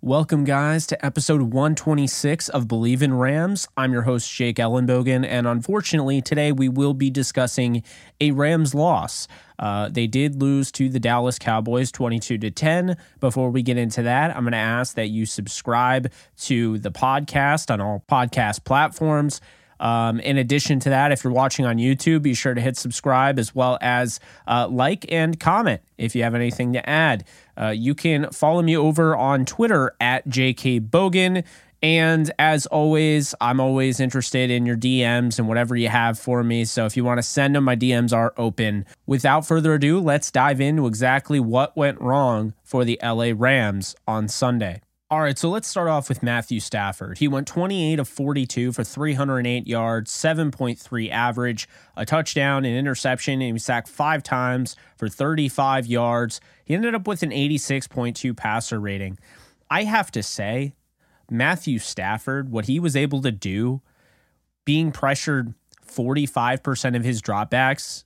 Welcome, guys, to episode 126 of Believe in Rams. I'm your host, Jake Ellenbogen, and unfortunately, today we will be discussing a Rams loss. Uh, they did lose to the Dallas Cowboys 22 to 10. Before we get into that, I'm going to ask that you subscribe to the podcast on all podcast platforms. Um, in addition to that, if you're watching on YouTube, be sure to hit subscribe as well as uh, like and comment if you have anything to add. Uh, you can follow me over on Twitter at JK Bogan. And as always, I'm always interested in your DMs and whatever you have for me. So if you want to send them, my DMs are open. Without further ado, let's dive into exactly what went wrong for the LA Rams on Sunday. All right, so let's start off with Matthew Stafford. He went 28 of 42 for 308 yards, 7.3 average, a touchdown, an interception, and he sacked five times for 35 yards. He ended up with an 86.2 passer rating. I have to say, Matthew Stafford, what he was able to do, being pressured 45% of his dropbacks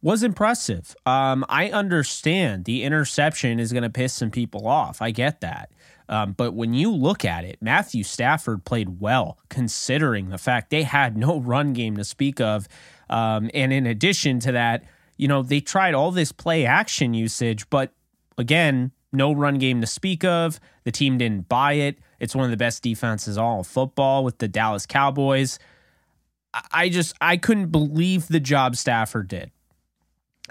was impressive. Um, I understand the interception is going to piss some people off. I get that. Um, but when you look at it, Matthew Stafford played well, considering the fact they had no run game to speak of. Um, and in addition to that, you know, they tried all this play action usage, but again, no run game to speak of. The team didn't buy it. It's one of the best defenses all football with the Dallas Cowboys. I just I couldn't believe the job Stafford did.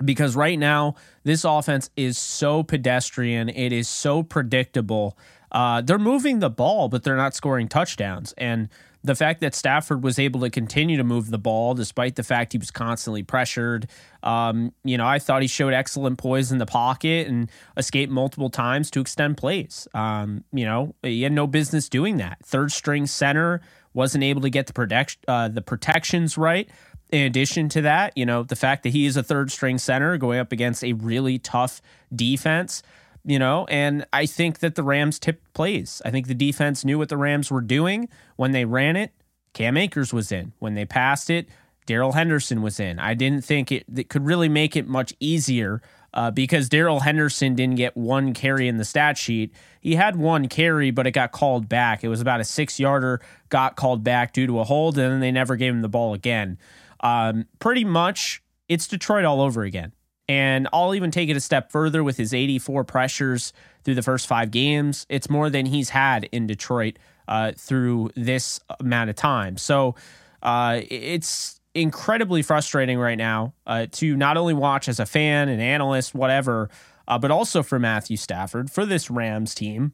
Because right now, this offense is so pedestrian. It is so predictable uh, they're moving the ball, but they're not scoring touchdowns. And the fact that Stafford was able to continue to move the ball despite the fact he was constantly pressured, um, you know, I thought he showed excellent poise in the pocket and escaped multiple times to extend plays. Um, you know, he had no business doing that. Third string center wasn't able to get the protection uh, the protections right. In addition to that, you know, the fact that he is a third string center going up against a really tough defense you know, and I think that the Rams tipped plays. I think the defense knew what the Rams were doing when they ran it. Cam Akers was in. When they passed it, Darrell Henderson was in. I didn't think it, it could really make it much easier uh, because Darrell Henderson didn't get one carry in the stat sheet. He had one carry, but it got called back. It was about a six yarder, got called back due to a hold, and then they never gave him the ball again. Um, pretty much, it's Detroit all over again. And I'll even take it a step further with his 84 pressures through the first five games. It's more than he's had in Detroit uh, through this amount of time. So uh, it's incredibly frustrating right now uh, to not only watch as a fan, an analyst, whatever, uh, but also for Matthew Stafford, for this Rams team,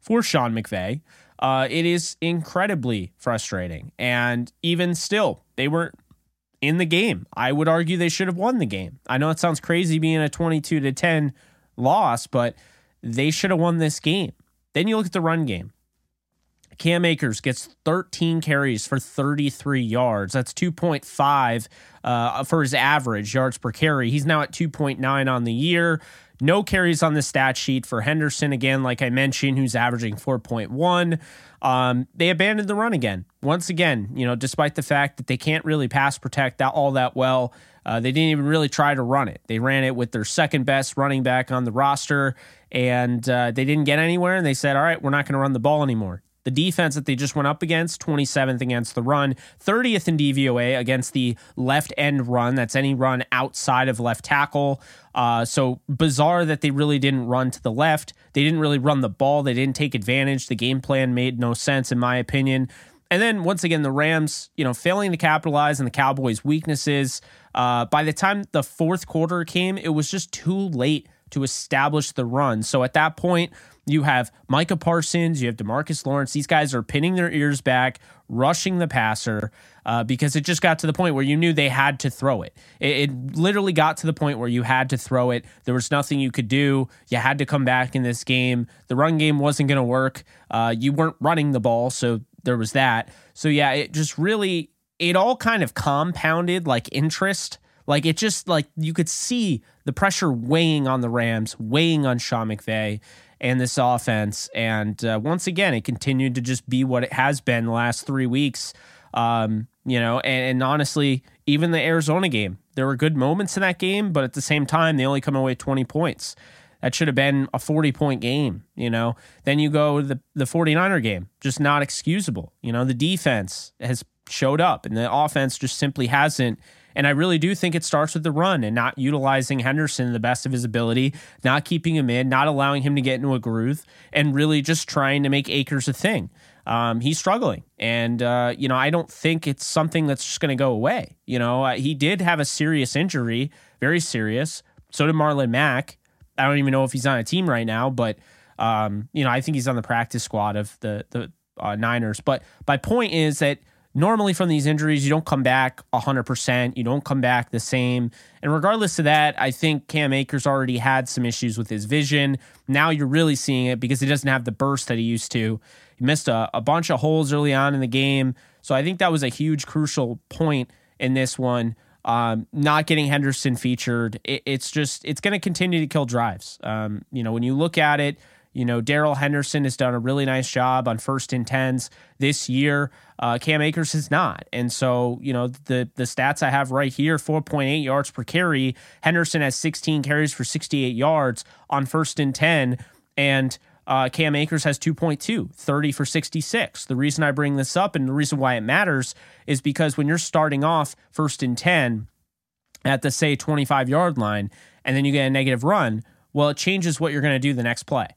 for Sean McVay. Uh, it is incredibly frustrating. And even still, they weren't in the game. I would argue they should have won the game. I know it sounds crazy being a 22 to 10 loss, but they should have won this game. Then you look at the run game. Cam Akers gets 13 carries for 33 yards. That's 2.5 uh, for his average yards per carry. He's now at 2.9 on the year. No carries on the stat sheet for Henderson again, like I mentioned, who's averaging 4.1. Um, they abandoned the run again. Once again, you know, despite the fact that they can't really pass protect that all that well, uh, they didn't even really try to run it. They ran it with their second best running back on the roster, and uh, they didn't get anywhere. And they said, "All right, we're not going to run the ball anymore." The defense that they just went up against, 27th against the run, 30th in DVOA against the left end run. That's any run outside of left tackle. Uh, so bizarre that they really didn't run to the left. They didn't really run the ball. They didn't take advantage. The game plan made no sense, in my opinion. And then once again, the Rams, you know, failing to capitalize on the Cowboys' weaknesses. Uh, by the time the fourth quarter came, it was just too late to establish the run. So at that point, you have Micah Parsons, you have Demarcus Lawrence. These guys are pinning their ears back, rushing the passer uh, because it just got to the point where you knew they had to throw it. it. It literally got to the point where you had to throw it. There was nothing you could do. You had to come back in this game. The run game wasn't going to work. Uh, you weren't running the ball, so there was that. So yeah, it just really it all kind of compounded like interest. Like it just like you could see the pressure weighing on the Rams, weighing on Sean McVay and this offense. And uh, once again, it continued to just be what it has been the last three weeks. Um, you know, and, and, honestly, even the Arizona game, there were good moments in that game, but at the same time, they only come away 20 points. That should have been a 40 point game, you know. Then you go the, the 49er game, just not excusable. You know, the defense has showed up and the offense just simply hasn't and I really do think it starts with the run and not utilizing Henderson to the best of his ability, not keeping him in, not allowing him to get into a groove, and really just trying to make Akers a thing. Um, he's struggling. And, uh, you know, I don't think it's something that's just going to go away. You know, uh, he did have a serious injury, very serious. So did Marlon Mack. I don't even know if he's on a team right now, but, um, you know, I think he's on the practice squad of the, the uh, Niners. But my point is that normally from these injuries, you don't come back 100%. You don't come back the same. And regardless of that, I think Cam Akers already had some issues with his vision. Now you're really seeing it because he doesn't have the burst that he used to. He missed a, a bunch of holes early on in the game. So I think that was a huge, crucial point in this one. Um, not getting Henderson featured, it, it's just, it's going to continue to kill drives. Um, you know, when you look at it, you know, Darrell Henderson has done a really nice job on first and tens this year. Uh, Cam Akers has not, and so you know the the stats I have right here: 4.8 yards per carry. Henderson has 16 carries for 68 yards on first and ten, and uh, Cam Akers has 2.2, 30 for 66. The reason I bring this up and the reason why it matters is because when you're starting off first and 10 at the say 25 yard line, and then you get a negative run, well, it changes what you're going to do the next play.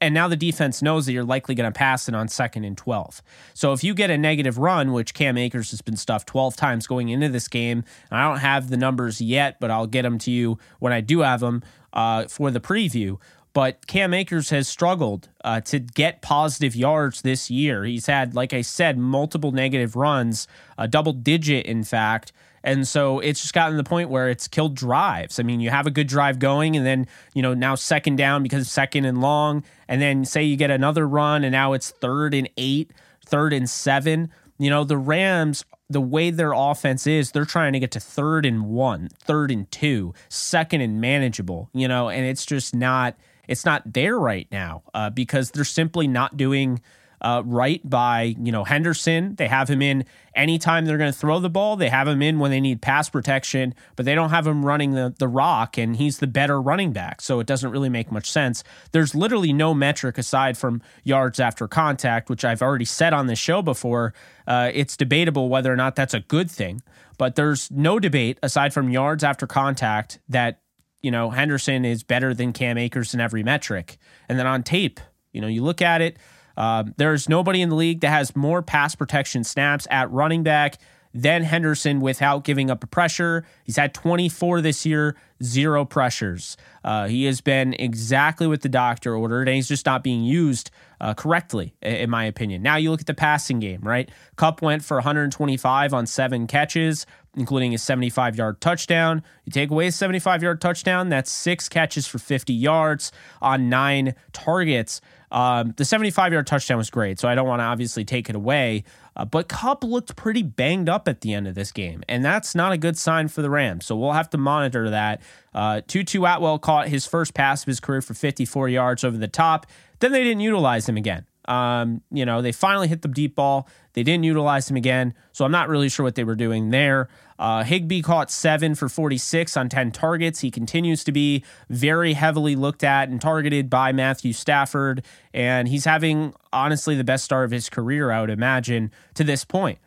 And now the defense knows that you're likely going to pass it on second and 12. So if you get a negative run, which Cam Akers has been stuffed 12 times going into this game, I don't have the numbers yet, but I'll get them to you when I do have them uh, for the preview. But Cam Akers has struggled uh, to get positive yards this year. He's had, like I said, multiple negative runs, a double digit, in fact. And so it's just gotten to the point where it's killed drives. I mean, you have a good drive going, and then, you know, now second down because second and long. And then say you get another run, and now it's third and eight, third and seven. You know, the Rams, the way their offense is, they're trying to get to third and one, third and two, second and manageable, you know, and it's just not. It's not there right now uh, because they're simply not doing uh, right by you know Henderson. They have him in anytime they're going to throw the ball. They have him in when they need pass protection, but they don't have him running the the rock, and he's the better running back. So it doesn't really make much sense. There's literally no metric aside from yards after contact, which I've already said on this show before. Uh, it's debatable whether or not that's a good thing, but there's no debate aside from yards after contact that you know Henderson is better than Cam Akers in every metric. And then on tape, you know, you look at it. Um, there's nobody in the league that has more pass protection snaps at running back than Henderson without giving up a pressure. He's had 24 this year, zero pressures. Uh, he has been exactly what the doctor ordered, and he's just not being used uh, correctly, in my opinion. Now you look at the passing game, right? Kupp went for 125 on seven catches. including a 75 yard touchdown. You take away a 75 yard touchdown, that's six catches for 50 yards on nine targets. Um, the 75 yard touchdown was great, so I don't want to obviously take it away. Uh, but Kupp looked pretty banged up at the end of this game, and that's not a good sign for the Rams. So we'll have to monitor that. Uh, Tutu Atwell caught his first pass of his career for 54 yards over the top. Then they didn't utilize him again. Um, you know, they finally hit the deep ball. They didn't utilize him again, so I'm not really sure what they were doing there. Uh, Higbee caught seven for 46 on 10 targets. He continues to be very heavily looked at and targeted by Matthew Stafford, and he's having honestly the best start of his career, I would imagine, to this point.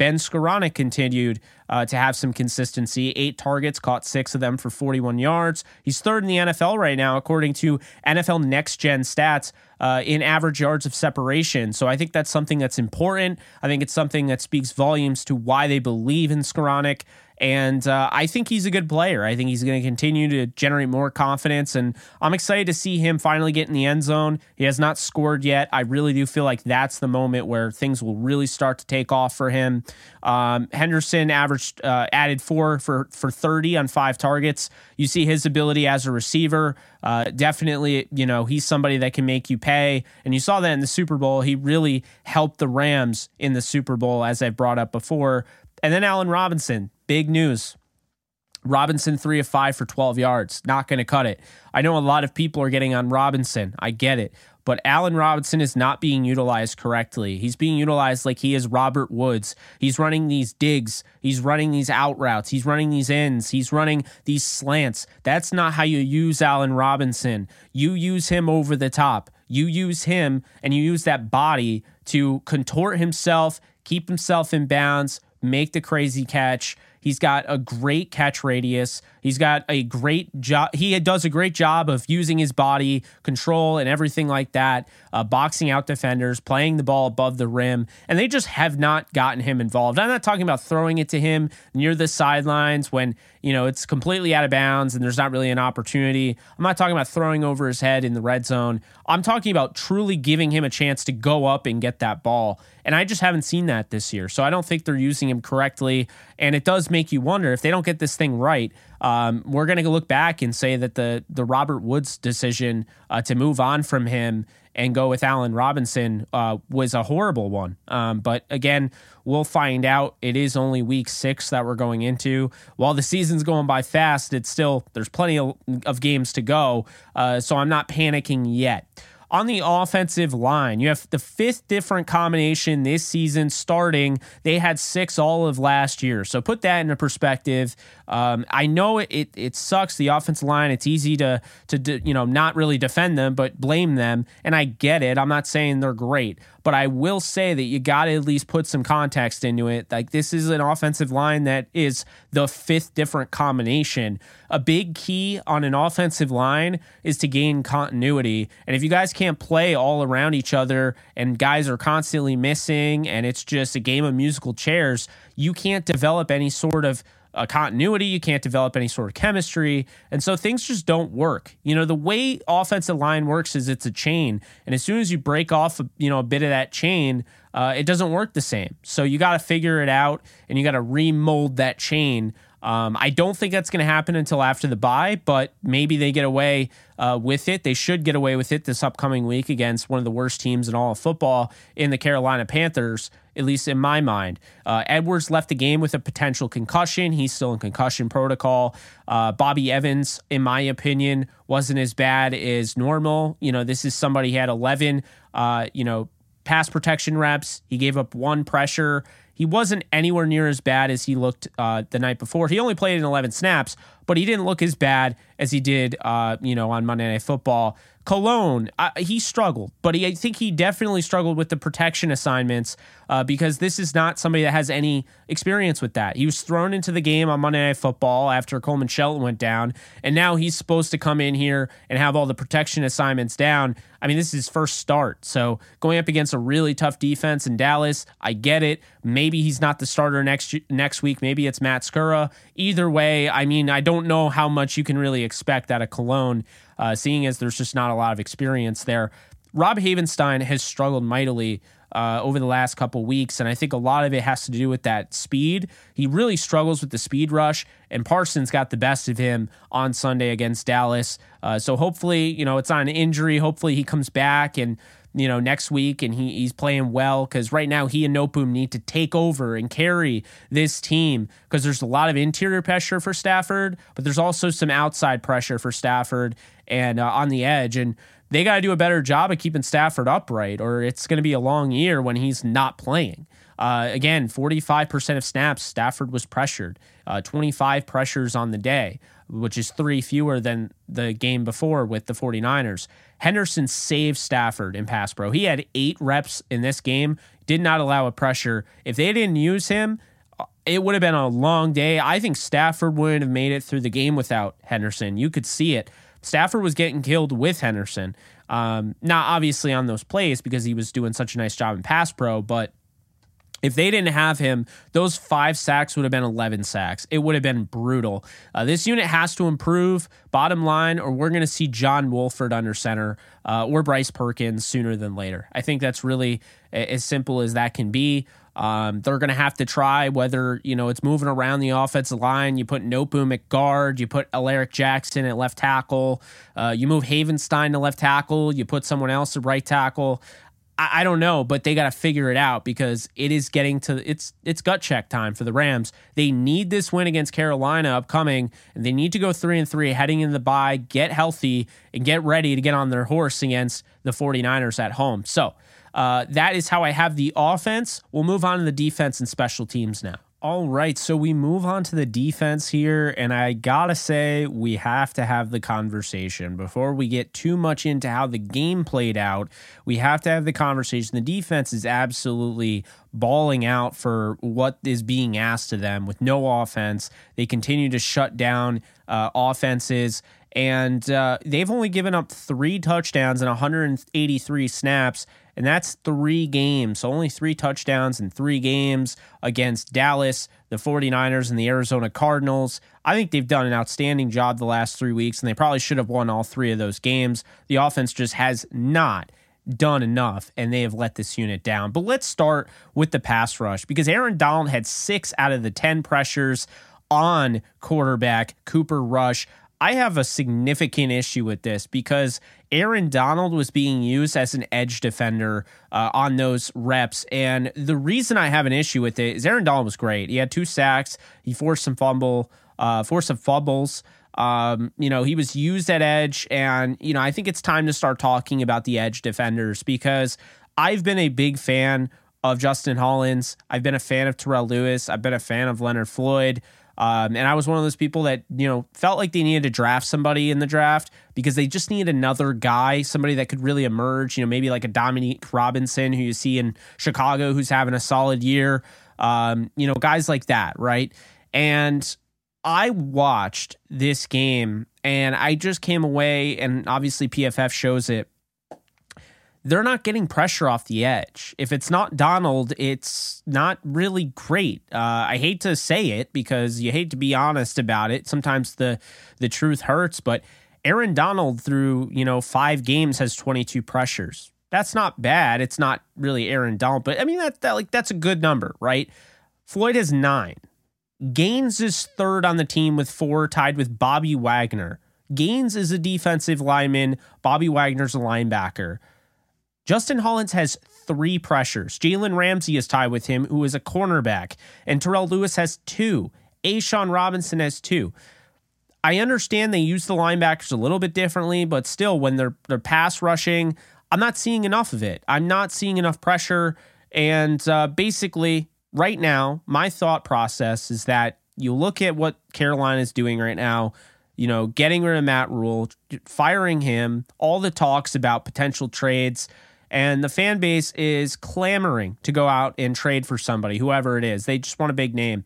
Ben Skowronek continued uh, to have some consistency. Eight targets, caught six of them for 41 yards. He's third in the NFL right now, according to NFL Next Gen stats, uh, in average yards of separation. So I think that's something that's important. I think it's something that speaks volumes to why they believe in Skowronek. And uh, I think he's a good player. I think he's going to continue to generate more confidence. And I'm excited to see him finally get in the end zone. He has not scored yet. I really do feel like that's the moment where things will really start to take off for him. Um, Henderson averaged uh, added four for for 30 on five targets. You see his ability as a receiver. Uh, definitely, you know, he's somebody that can make you pay. And you saw that in the Super Bowl. He really helped the Rams in the Super Bowl, as I've brought up before. And then Allen Robinson, big news. Robinson, three of five for 12 yards. Not going to cut it. I know a lot of people are getting on Robinson. I get it. But Allen Robinson is not being utilized correctly. He's being utilized like he is Robert Woods. He's running these digs. He's running these out routes. He's running these ends. He's running these slants. That's not how you use Allen Robinson. You use him over the top. You use him and you use that body to contort himself, keep himself in bounds, make the crazy catch. He's got a great catch radius. He's got a great job. He does a great job of using his body control and everything like that, uh, boxing out defenders, playing the ball above the rim, and they just have not gotten him involved. I'm not talking about throwing it to him near the sidelines when you know it's completely out of bounds and there's not really an opportunity. I'm not talking about throwing over his head in the red zone. I'm talking about truly giving him a chance to go up and get that ball. And I just haven't seen that this year. So I don't think they're using him correctly. And it does make you wonder if they don't get this thing right. Um, we're going to look back and say that the the Robert Woods decision uh, to move on from him and go with Allen Robinson uh, was a horrible one. Um, but again, we'll find out. It is only week six that we're going into. While the season's going by fast, it's still there's plenty of, of games to go. Uh, so I'm not panicking yet on the offensive line. You have the fifth different combination this season starting. They had six all of last year. So put that into perspective. Um, I know it, it, it sucks the offensive line. It's easy to to you know not really defend them, but blame them. And I get it. I'm not saying they're great, but I will say that you got to at least put some context into it. Like this is an offensive line that is the fifth different combination. A big key on an offensive line is to gain continuity. And if you guys can't play all around each other and guys are constantly missing and it's just a game of musical chairs, you can't develop any sort of a continuity. You can't develop any sort of chemistry. And so things just don't work. You know, the way offensive line works is it's a chain. And as soon as you break off, you know, a bit of that chain, uh, it doesn't work the same. So you got to figure it out and you got to remold that chain um, I don't think that's going to happen until after the bye, but maybe they get away uh, with it. They should get away with it this upcoming week against one of the worst teams in all of football in the Carolina Panthers, at least in my mind. Uh, Edwards left the game with a potential concussion. He's still in concussion protocol. Uh, Bobby Evans, in my opinion, wasn't as bad as normal. You know, this is somebody had 11, uh, you know, pass protection reps. He gave up one pressure he wasn't anywhere near as bad as he looked uh, the night before. He only played in 11 snaps, but he didn't look as bad as he did, uh, you know, on Monday Night Football. Kolone, uh, he struggled, but he, I think he definitely struggled with the protection assignments uh, because this is not somebody that has any experience with that. He was thrown into the game on Monday Night Football after Coleman Shelton went down, and now he's supposed to come in here and have all the protection assignments down. I mean, this is his first start. So going up against a really tough defense in Dallas, I get it. Maybe he's not the starter next next week. Maybe it's Matt Skura. Either way, I mean, I don't know how much you can really expect out of Kolone uh, seeing as there's just not a lot of experience there. Rob Havenstein has struggled mightily uh, over the last couple weeks. And I think a lot of it has to do with that speed. He really struggles with the speed rush, and Parsons got the best of him on Sunday against Dallas. Uh, so hopefully, you know, it's an injury. Hopefully, he comes back and you know, next week and he, he's playing well because right now he and Noteboom need to take over and carry this team because there's a lot of interior pressure for Stafford, but there's also some outside pressure for Stafford and uh, on the edge. And they got to do a better job of keeping Stafford upright or it's going to be a long year when he's not playing. Uh, again, 45% of snaps, Stafford was pressured, uh, 25 pressures on the day, which is three fewer than the game before with the 49ers. Henderson saved Stafford in pass pro. He had eight reps in this game, did not allow a pressure. If they didn't use him, it would have been a long day. I think Stafford wouldn't have made it through the game without Henderson. You could see it. Stafford was getting killed with Henderson. Um, not obviously on those plays because he was doing such a nice job in pass pro, but if they didn't have him, those five sacks would have been 11 sacks. It would have been brutal. Uh, this unit has to improve, bottom line, or we're going to see John Wolford under center uh, or Bryce Perkins sooner than later. I think that's really as simple as that can be. Um, they're going to have to try whether you know it's moving around the offensive line. You put Noteboom at guard, you put Alaric Jackson at left tackle, uh, you move Havenstein to left tackle, you put someone else at right tackle. I, I don't know, but they got to figure it out because it is getting to it's it's gut check time for the Rams. They need this win against Carolina upcoming, and they need to go three and three heading into the bye, get healthy, and get ready to get on their horse against the 49ers at home. So uh, that is how I have the offense. We'll move on to the defense and special teams now. All right, so we move on to the defense here, and I gotta say, we have to have the conversation before we get too much into how the game played out. We have to have the conversation. The defense is absolutely balling out for what is being asked of them with no offense. They continue to shut down uh, offenses, and uh, they've only given up three touchdowns and 183 snaps and that's three games. So only three touchdowns in three games against Dallas, the 49ers, and the Arizona Cardinals. I think they've done an outstanding job the last three weeks, and they probably should have won all three of those games. The offense just has not done enough, and they have let this unit down. But let's start with the pass rush because Aaron Donald had six out of the 10 pressures on quarterback Cooper Rush. I have a significant issue with this because Aaron Donald was being used as an edge defender uh, on those reps. And the reason I have an issue with it is Aaron Donald was great. He had two sacks, he forced some fumble, uh, forced some fumbles. Um, you know, he was used at edge. And, you know, I think it's time to start talking about the edge defenders because I've been a big fan of Justin Hollins. I've been a fan of Terrell Lewis. I've been a fan of Leonard Floyd. Um, and I was one of those people that, you know, felt like they needed to draft somebody in the draft because they just need another guy, somebody that could really emerge, you know, maybe like a Dominique Robinson who you see in Chicago who's having a solid year, um, you know, guys like that, right? And I watched this game and I just came away, and obviously PFF shows it they're not getting pressure off the edge. If it's not Donald, it's not really great. Uh, I hate to say it because you hate to be honest about it. Sometimes the the truth hurts, but Aaron Donald through you know five games has 22 pressures. That's not bad. It's not really Aaron Donald, but I mean that, that like that's a good number, right? Floyd has nine. Gaines is third on the team with four, tied with Bobby Wagner. Gaines is a defensive lineman. Bobby Wagner's a linebacker. Justin Hollins has three pressures. Jalen Ramsey is tied with him, who is a cornerback, and Terrell Lewis has two. A'Shawn Robinson has two. I understand they use the linebackers a little bit differently, but still, when they're they're pass rushing, I'm not seeing enough of it. I'm not seeing enough pressure, and uh, basically, right now, my thought process is that you look at what Carolina is doing right now. You know, getting rid of Matt Rhule, firing him, all the talks about potential trades and the fan base is clamoring to go out and trade for somebody, whoever it is. They just want a big name.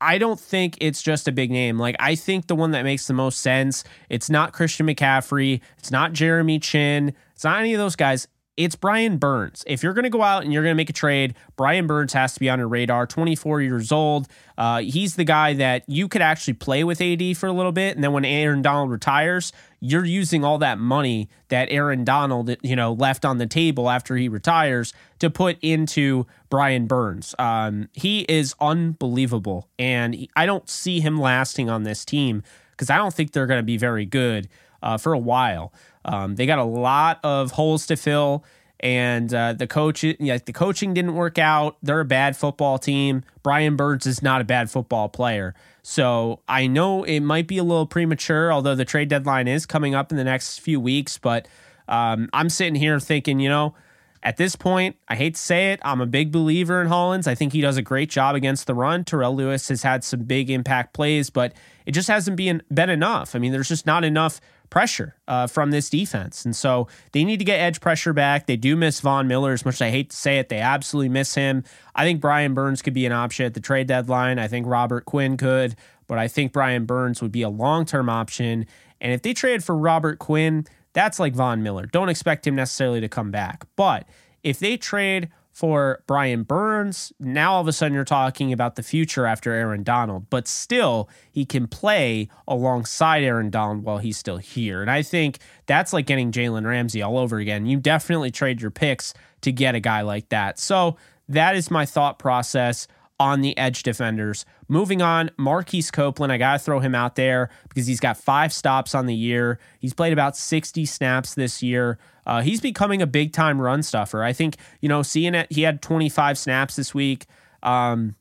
I don't think it's just a big name. Like I think the one that makes the most sense, it's not Christian McCaffrey, it's not Jeremy Chinn, it's not any of those guys. It's Brian Burns. If you're going to go out and you're going to make a trade, Brian Burns has to be on your radar. 24 years old. Uh, he's the guy that you could actually play with AD for a little bit. And then when Aaron Donald retires, you're using all that money that Aaron Donald, you know, left on the table after he retires to put into Brian Burns. Um, he is unbelievable. And I don't see him lasting on this team because I don't think they're going to be very good uh, for a while. Um, they got a lot of holes to fill, and uh, the coach, yeah, the coaching didn't work out. They're a bad football team. Brian Burns is not a bad football player. So I know it might be a little premature, although the trade deadline is coming up in the next few weeks. But um, I'm sitting here thinking, you know, at this point, I hate to say it, I'm a big believer in Hollins. I think he does a great job against the run. Terrell Lewis has had some big impact plays, but it just hasn't been, been enough. I mean, there's just not enough pressure uh, from this defense. And so they need to get edge pressure back. They do miss Von Miller as much as I hate to say it. They absolutely miss him. I think Brian Burns could be an option at the trade deadline. I think Robert Quinn could, but I think Brian Burns would be a long term option. And if they trade for Robert Quinn, that's like Von Miller. Don't expect him necessarily to come back. But if they trade for Brian Burns. Now all of a sudden you're talking about the future after Aaron Donald, but still he can play alongside Aaron Donald while he's still here. And I think that's like getting Jalen Ramsey all over again. You definitely trade your picks to get a guy like that. So that is my thought process on the edge defenders. Moving on, Marquise Copeland, I got to throw him out there because he's got five stops on the year. He's played about 60 snaps this year. Uh, he's becoming a big time run stuffer. I think, you know, seeing it, he had 25 snaps this week. Um,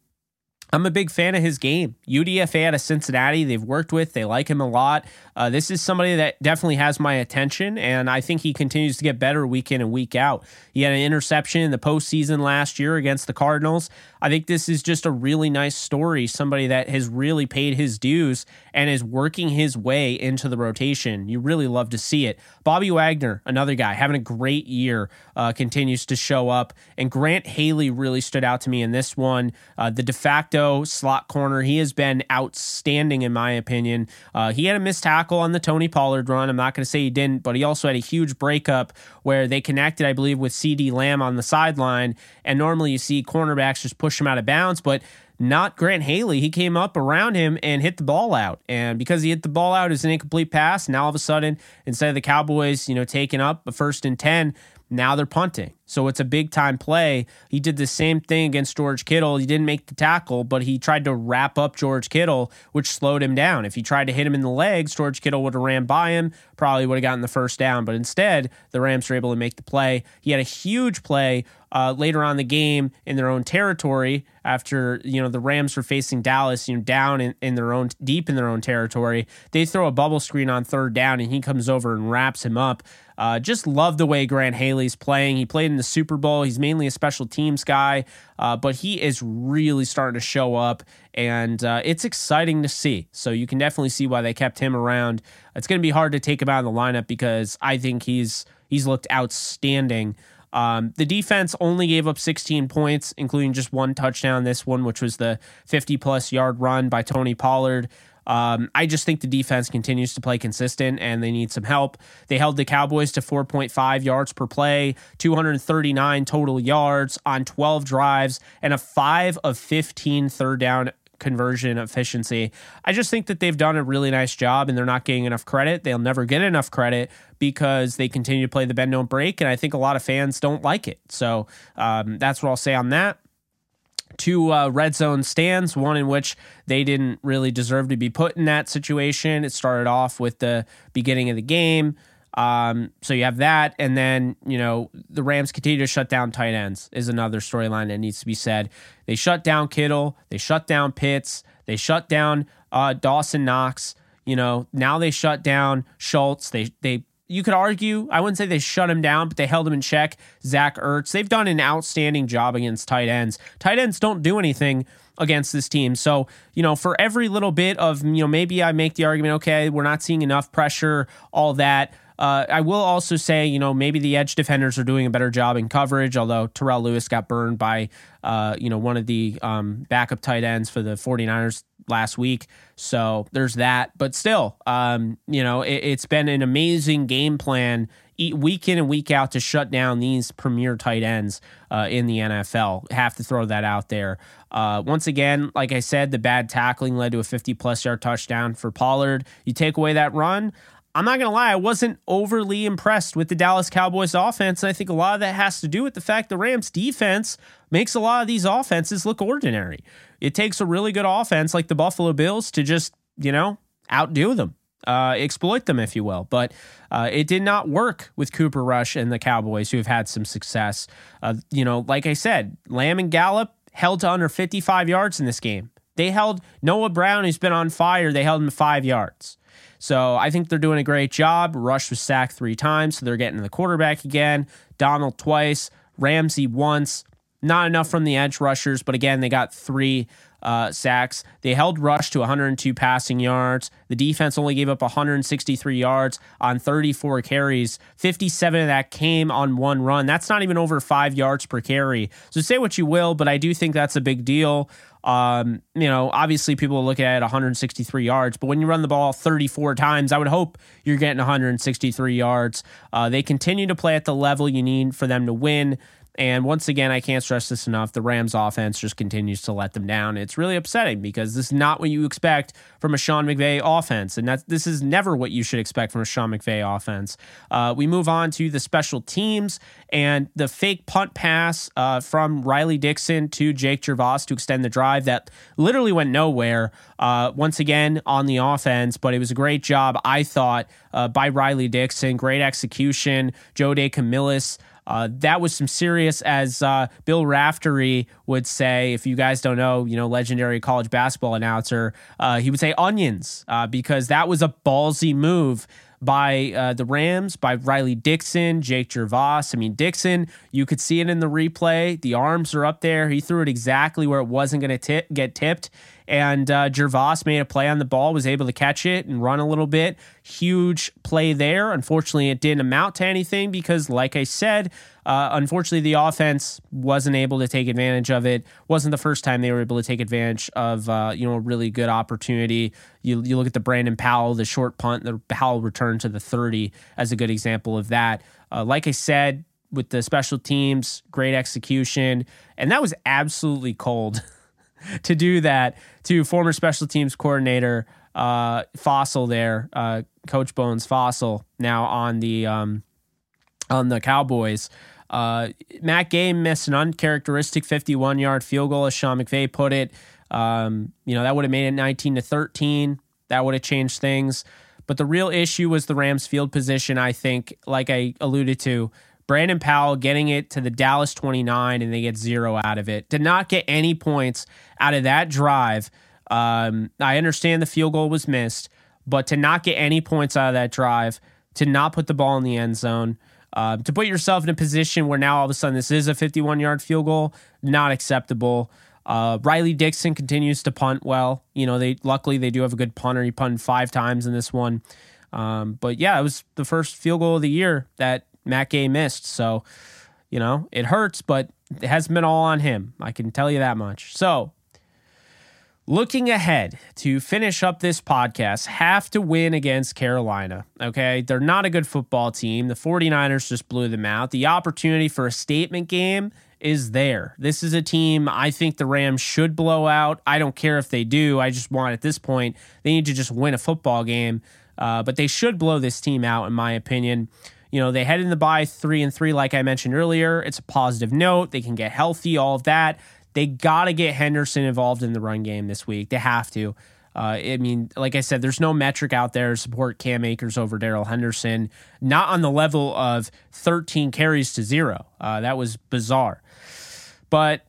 I'm a big fan of his game. UDFA out of Cincinnati, they've worked with, they like him a lot. Uh, this is somebody that definitely has my attention, and I think he continues to get better week in and week out. He had an interception in the postseason last year against the Cardinals. I think this is just a really nice story. Somebody that has really paid his dues and is working his way into the rotation. You really love to see it. Bobby Wagner, another guy, having a great year, uh, continues to show up. And Grant Haley really stood out to me in this one. Uh, the de facto slot corner, he has been outstanding, in my opinion. Uh, he had a missed tackle on the Tony Pollard run. I'm not going to say he didn't, but he also had a huge breakup where they connected, I believe, with CeeDee Lamb on the sideline. And normally you see cornerbacks just push him out of bounds, but not Grant Haley. He came up around him and hit the ball out. And because he hit the ball out, it's an incomplete pass. Now all of a sudden, instead of the Cowboys, you know, taking up a first and 10, now they're punting. So it's a big time play. He did the same thing against George Kittle. He didn't make the tackle, but he tried to wrap up George Kittle, which slowed him down. If he tried to hit him in the legs, George Kittle would have ran by him, probably would have gotten the first down. But instead, the Rams were able to make the play. He had a huge play uh, later on the game in their own territory after you know the Rams were facing Dallas, you know, down in, in their own deep in their own territory. They throw a bubble screen on third down, and he comes over and wraps him up. Uh, just love the way Grant Haley's playing. He played in the Super Bowl. He's mainly a special teams guy, uh, but he is really starting to show up, and uh, it's exciting to see. So you can definitely see why they kept him around. It's going to be hard to take him out of the lineup because I think he's he's looked outstanding. Um, the defense only gave up 16 points, including just one touchdown. This one, which was the 50 plus yard run by Tony Pollard. Um, I just think the defense continues to play consistent and they need some help. They held the Cowboys to 4.5 yards per play, 239 total yards on 12 drives, and a 5 of 15 third down conversion efficiency. I just think that they've done a really nice job and they're not getting enough credit. They'll never get enough credit because they continue to play the bend don't break. And I think a lot of fans don't like it. So um, that's what I'll say on that two uh, red zone stands, one in which they didn't really deserve to be put in that situation. It started off with the beginning of the game. Um, so you have that, and then you know the Rams continue to shut down tight ends is another storyline that needs to be said. They shut down Kittle, they shut down Pitts, they shut down uh, Dawson Knox. You know now they shut down Schultz. They they you could argue, I wouldn't say they shut him down, but they held him in check. Zach Ertz, they've done an outstanding job against tight ends. Tight ends don't do anything against this team. So, you know, for every little bit of, you know, maybe I make the argument, okay, we're not seeing enough pressure, all that. Uh, I will also say, you know, maybe the edge defenders are doing a better job in coverage, although Terrell Lewis got burned by, uh, you know, one of the um, backup tight ends for the 49ers last week. So there's that. But still, um, you know, it, it's been an amazing game plan week in and week out to shut down these premier tight ends uh, in the NFL. Have to throw that out there. Uh, once again, like I said, the bad tackling led to a 50 plus yard touchdown for Pollard. You take away that run. I'm not going to lie, I wasn't overly impressed with the Dallas Cowboys offense. And I think a lot of that has to do with the fact the Rams defense makes a lot of these offenses look ordinary. It takes a really good offense like the Buffalo Bills to just, you know, outdo them uh, exploit them, if you will. But uh, it did not work with Cooper Rush and the Cowboys, who have had some success. Uh, you know, like I said, Lamb and Gallup held to under 55 yards in this game. They held Noah Brown, who's been on fire, they held him five yards. So I think they're doing a great job. Rush was sacked three times, so they're getting the quarterback again. Donald twice, Ramsey once. Not enough from the edge rushers, but again, they got three uh, sacks. They held Rush to 102 passing yards. The defense only gave up 163 yards on 34 carries. 57 of that came on one run. That's not even over five yards per carry. So say what you will, but I do think that's a big deal. Um, you know, obviously people look at 163 yards, but when you run the ball 34 times, I would hope you're getting 163 yards. Uh, they continue to play at the level you need for them to win. And once again, I can't stress this enough. The Rams offense just continues to let them down. It's really upsetting because this is not what you expect from a Sean McVay offense. And that this is never what you should expect from a Sean McVay offense. Uh, we move on to the special teams and the fake punt pass uh, from Riley Dixon to Jake Gervase to extend the drive that literally went nowhere. Uh, once again on the offense, but it was a great job, I thought, uh, by Riley Dixon. Great execution. Joe DeCamillis uh, that was some serious, as uh, Bill Raftery would say. If you guys don't know, you know, legendary college basketball announcer, uh, he would say onions uh, because that was a ballsy move by uh, the Rams, by Riley Dixon, Jake Gervase. I mean, Dixon, you could see it in the replay. The arms are up there. He threw it exactly where it wasn't going to get tipped. And uh, Gervase made a play on the ball, was able to catch it and run a little bit. Huge play there. Unfortunately, it didn't amount to anything because, like I said, uh, unfortunately, the offense wasn't able to take advantage of it. wasn't the first time they were able to take advantage of uh, you know a really good opportunity. You you look at the Brandon Powell, the short punt, the Powell return to the thirty as a good example of that. Uh, like I said, with the special teams, great execution, and that was absolutely cold. to do that to former special teams coordinator uh, Fassel there, uh, Coach Bones Fassel, now on the um, on the Cowboys. Uh, Matt Gay missed an uncharacteristic 51 yard field goal, as Sean McVay put it. Um, you know that would have made it 19 to 13. That would have changed things. But the real issue was the Rams' field position. I think, like I alluded to, Brandon Powell getting it to the Dallas 29 and they get zero out of it. Did not get any points out of that drive. Um, I understand the field goal was missed, but to not get any points out of that drive, to not put the ball in the end zone, uh, to put yourself in a position where now all of a sudden this is a 51 yard field goal, not acceptable. Uh, Riley Dixon continues to punt well. You know, they luckily they do have a good punter. He punted five times in this one. Um, but yeah, it was the first field goal of the year that Matt Gay missed. So, you know, it hurts, but it hasn't been all on him. I can tell you that much. So, looking ahead to finish up this podcast, have to win against Carolina. Okay. They're not a good football team. The 49ers just blew them out. The opportunity for a statement game is there. This is a team I think the Rams should blow out. I don't care if they do. I just want at this point, they need to just win a football game. Uh, but they should blow this team out, in my opinion. You know, they head in the bye three and three, like I mentioned earlier. It's a positive note. They can get healthy, all of that. They got to get Henderson involved in the run game this week. They have to. Uh, I mean, like I said, there's no metric out there support Cam Akers over Darrell Henderson. Not on the level of 13 carries to zero. Uh, that was bizarre. But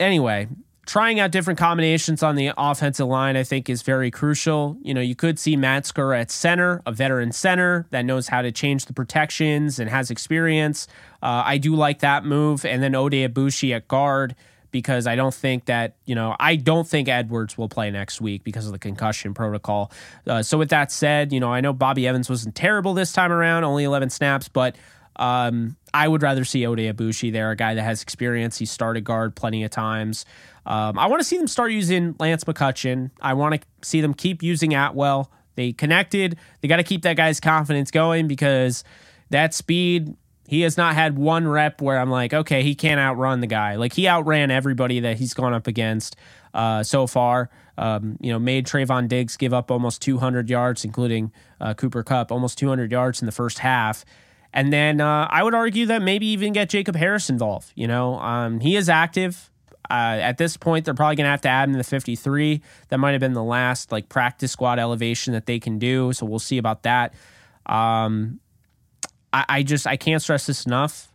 anyway, trying out different combinations on the offensive line, I think, is very crucial. You know, you could see Metzger at center, a veteran center that knows how to change the protections and has experience. Uh, I do like that move. And then Oday Aboushi at guard because I don't think that, you know, I don't think Edwards will play next week because of the concussion protocol. Uh, so, with that said, you know, I know Bobby Evans wasn't terrible this time around, only 11 snaps, but um, I would rather see Oday Aboushi there, a guy that has experience. He started guard plenty of times. Um, I want to see them start using Lance McCutcheon. I want to see them keep using Atwell. They connected. They got to keep that guy's confidence going because that speed, he has not had one rep where I'm like, okay, he can't outrun the guy. Like he outran everybody that he's gone up against uh, so far. Um, you know, made Trevon Diggs give up almost 200 yards, including uh, Cooper Kupp, almost 200 yards in the first half. And then uh, I would argue that maybe even get Jacob Harris involved. You know, um, he is active. Uh, at this point, they're probably going to have to add in the 53. That might have been the last like practice squad elevation that they can do. So we'll see about that. Um, I, I just I can't stress this enough.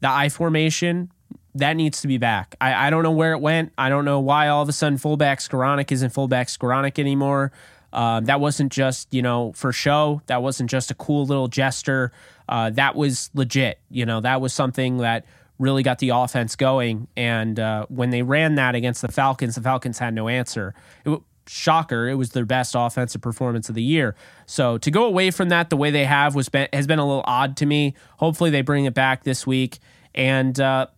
The I formation that needs to be back. I, I don't know where it went. I don't know why all of a sudden fullback Skowronek isn't fullback Skowronek anymore. Um, that wasn't just you know for show. That wasn't just a cool little gesture. Uh, that was legit. You know that was something that really got the offense going. And uh, when they ran that against the Falcons, the Falcons had no answer. It, shocker, it was their best offensive performance of the year. So to go away from that the way they have was been, has been a little odd to me. Hopefully they bring it back this week. And uh,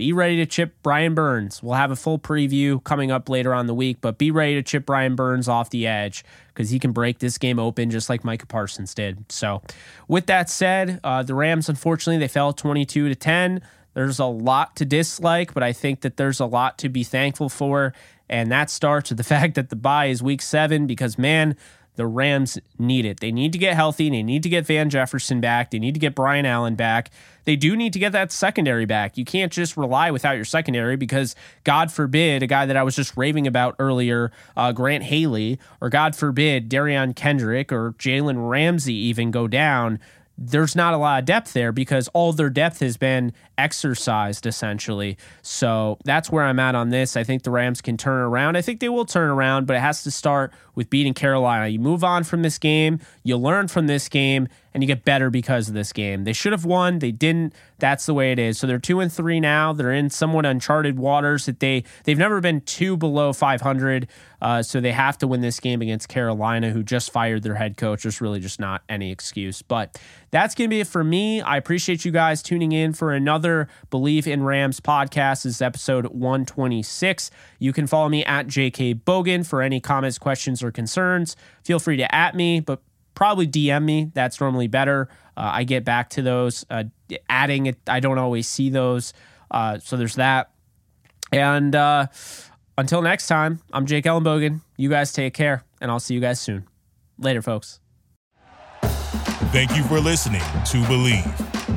be ready to chip Brian Burns. We'll have a full preview coming up later on the week, but be ready to chip Brian Burns off the edge because he can break this game open just like Micah Parsons did. So, with that said, uh, the Rams unfortunately they fell 22 to 10. There's a lot to dislike, but I think that there's a lot to be thankful for, and that starts with the fact that the bye is week seven because man the Rams need it. They need to get healthy. They need to get Van Jefferson back. They need to get Brian Allen back. They do need to get that secondary back. You can't just rely without your secondary because, God forbid, a guy that I was just raving about earlier, uh, Grant Haley, or God forbid, Derion Kendrick or Jalen Ramsey even go down there's not a lot of depth there because all their depth has been exercised essentially. So that's where I'm at on this. I think the Rams can turn around. I think they will turn around, but it has to start with beating Carolina. You move on from this game, you learn from this game, and you get better because of this game. They should have won, they didn't. That's the way it is. So they're two and three now. They're in somewhat uncharted waters that they they've never been two below 500. Uh, so they have to win this game against Carolina, who just fired their head coach. There's really just not any excuse. But that's gonna be it for me. I appreciate you guys tuning in for another Bleav in Rams podcast. This is episode 126. You can follow me at JK Bogan for any comments, questions, or concerns. Feel free to at me, but probably DM me. That's normally better. Uh, I get back to those. Uh, adding it, I don't always see those. Uh, so there's that. And uh, until next time, I'm Jake Ellenbogen. You guys take care, and I'll see you guys soon. Later, folks. Thank you for listening to Bleav.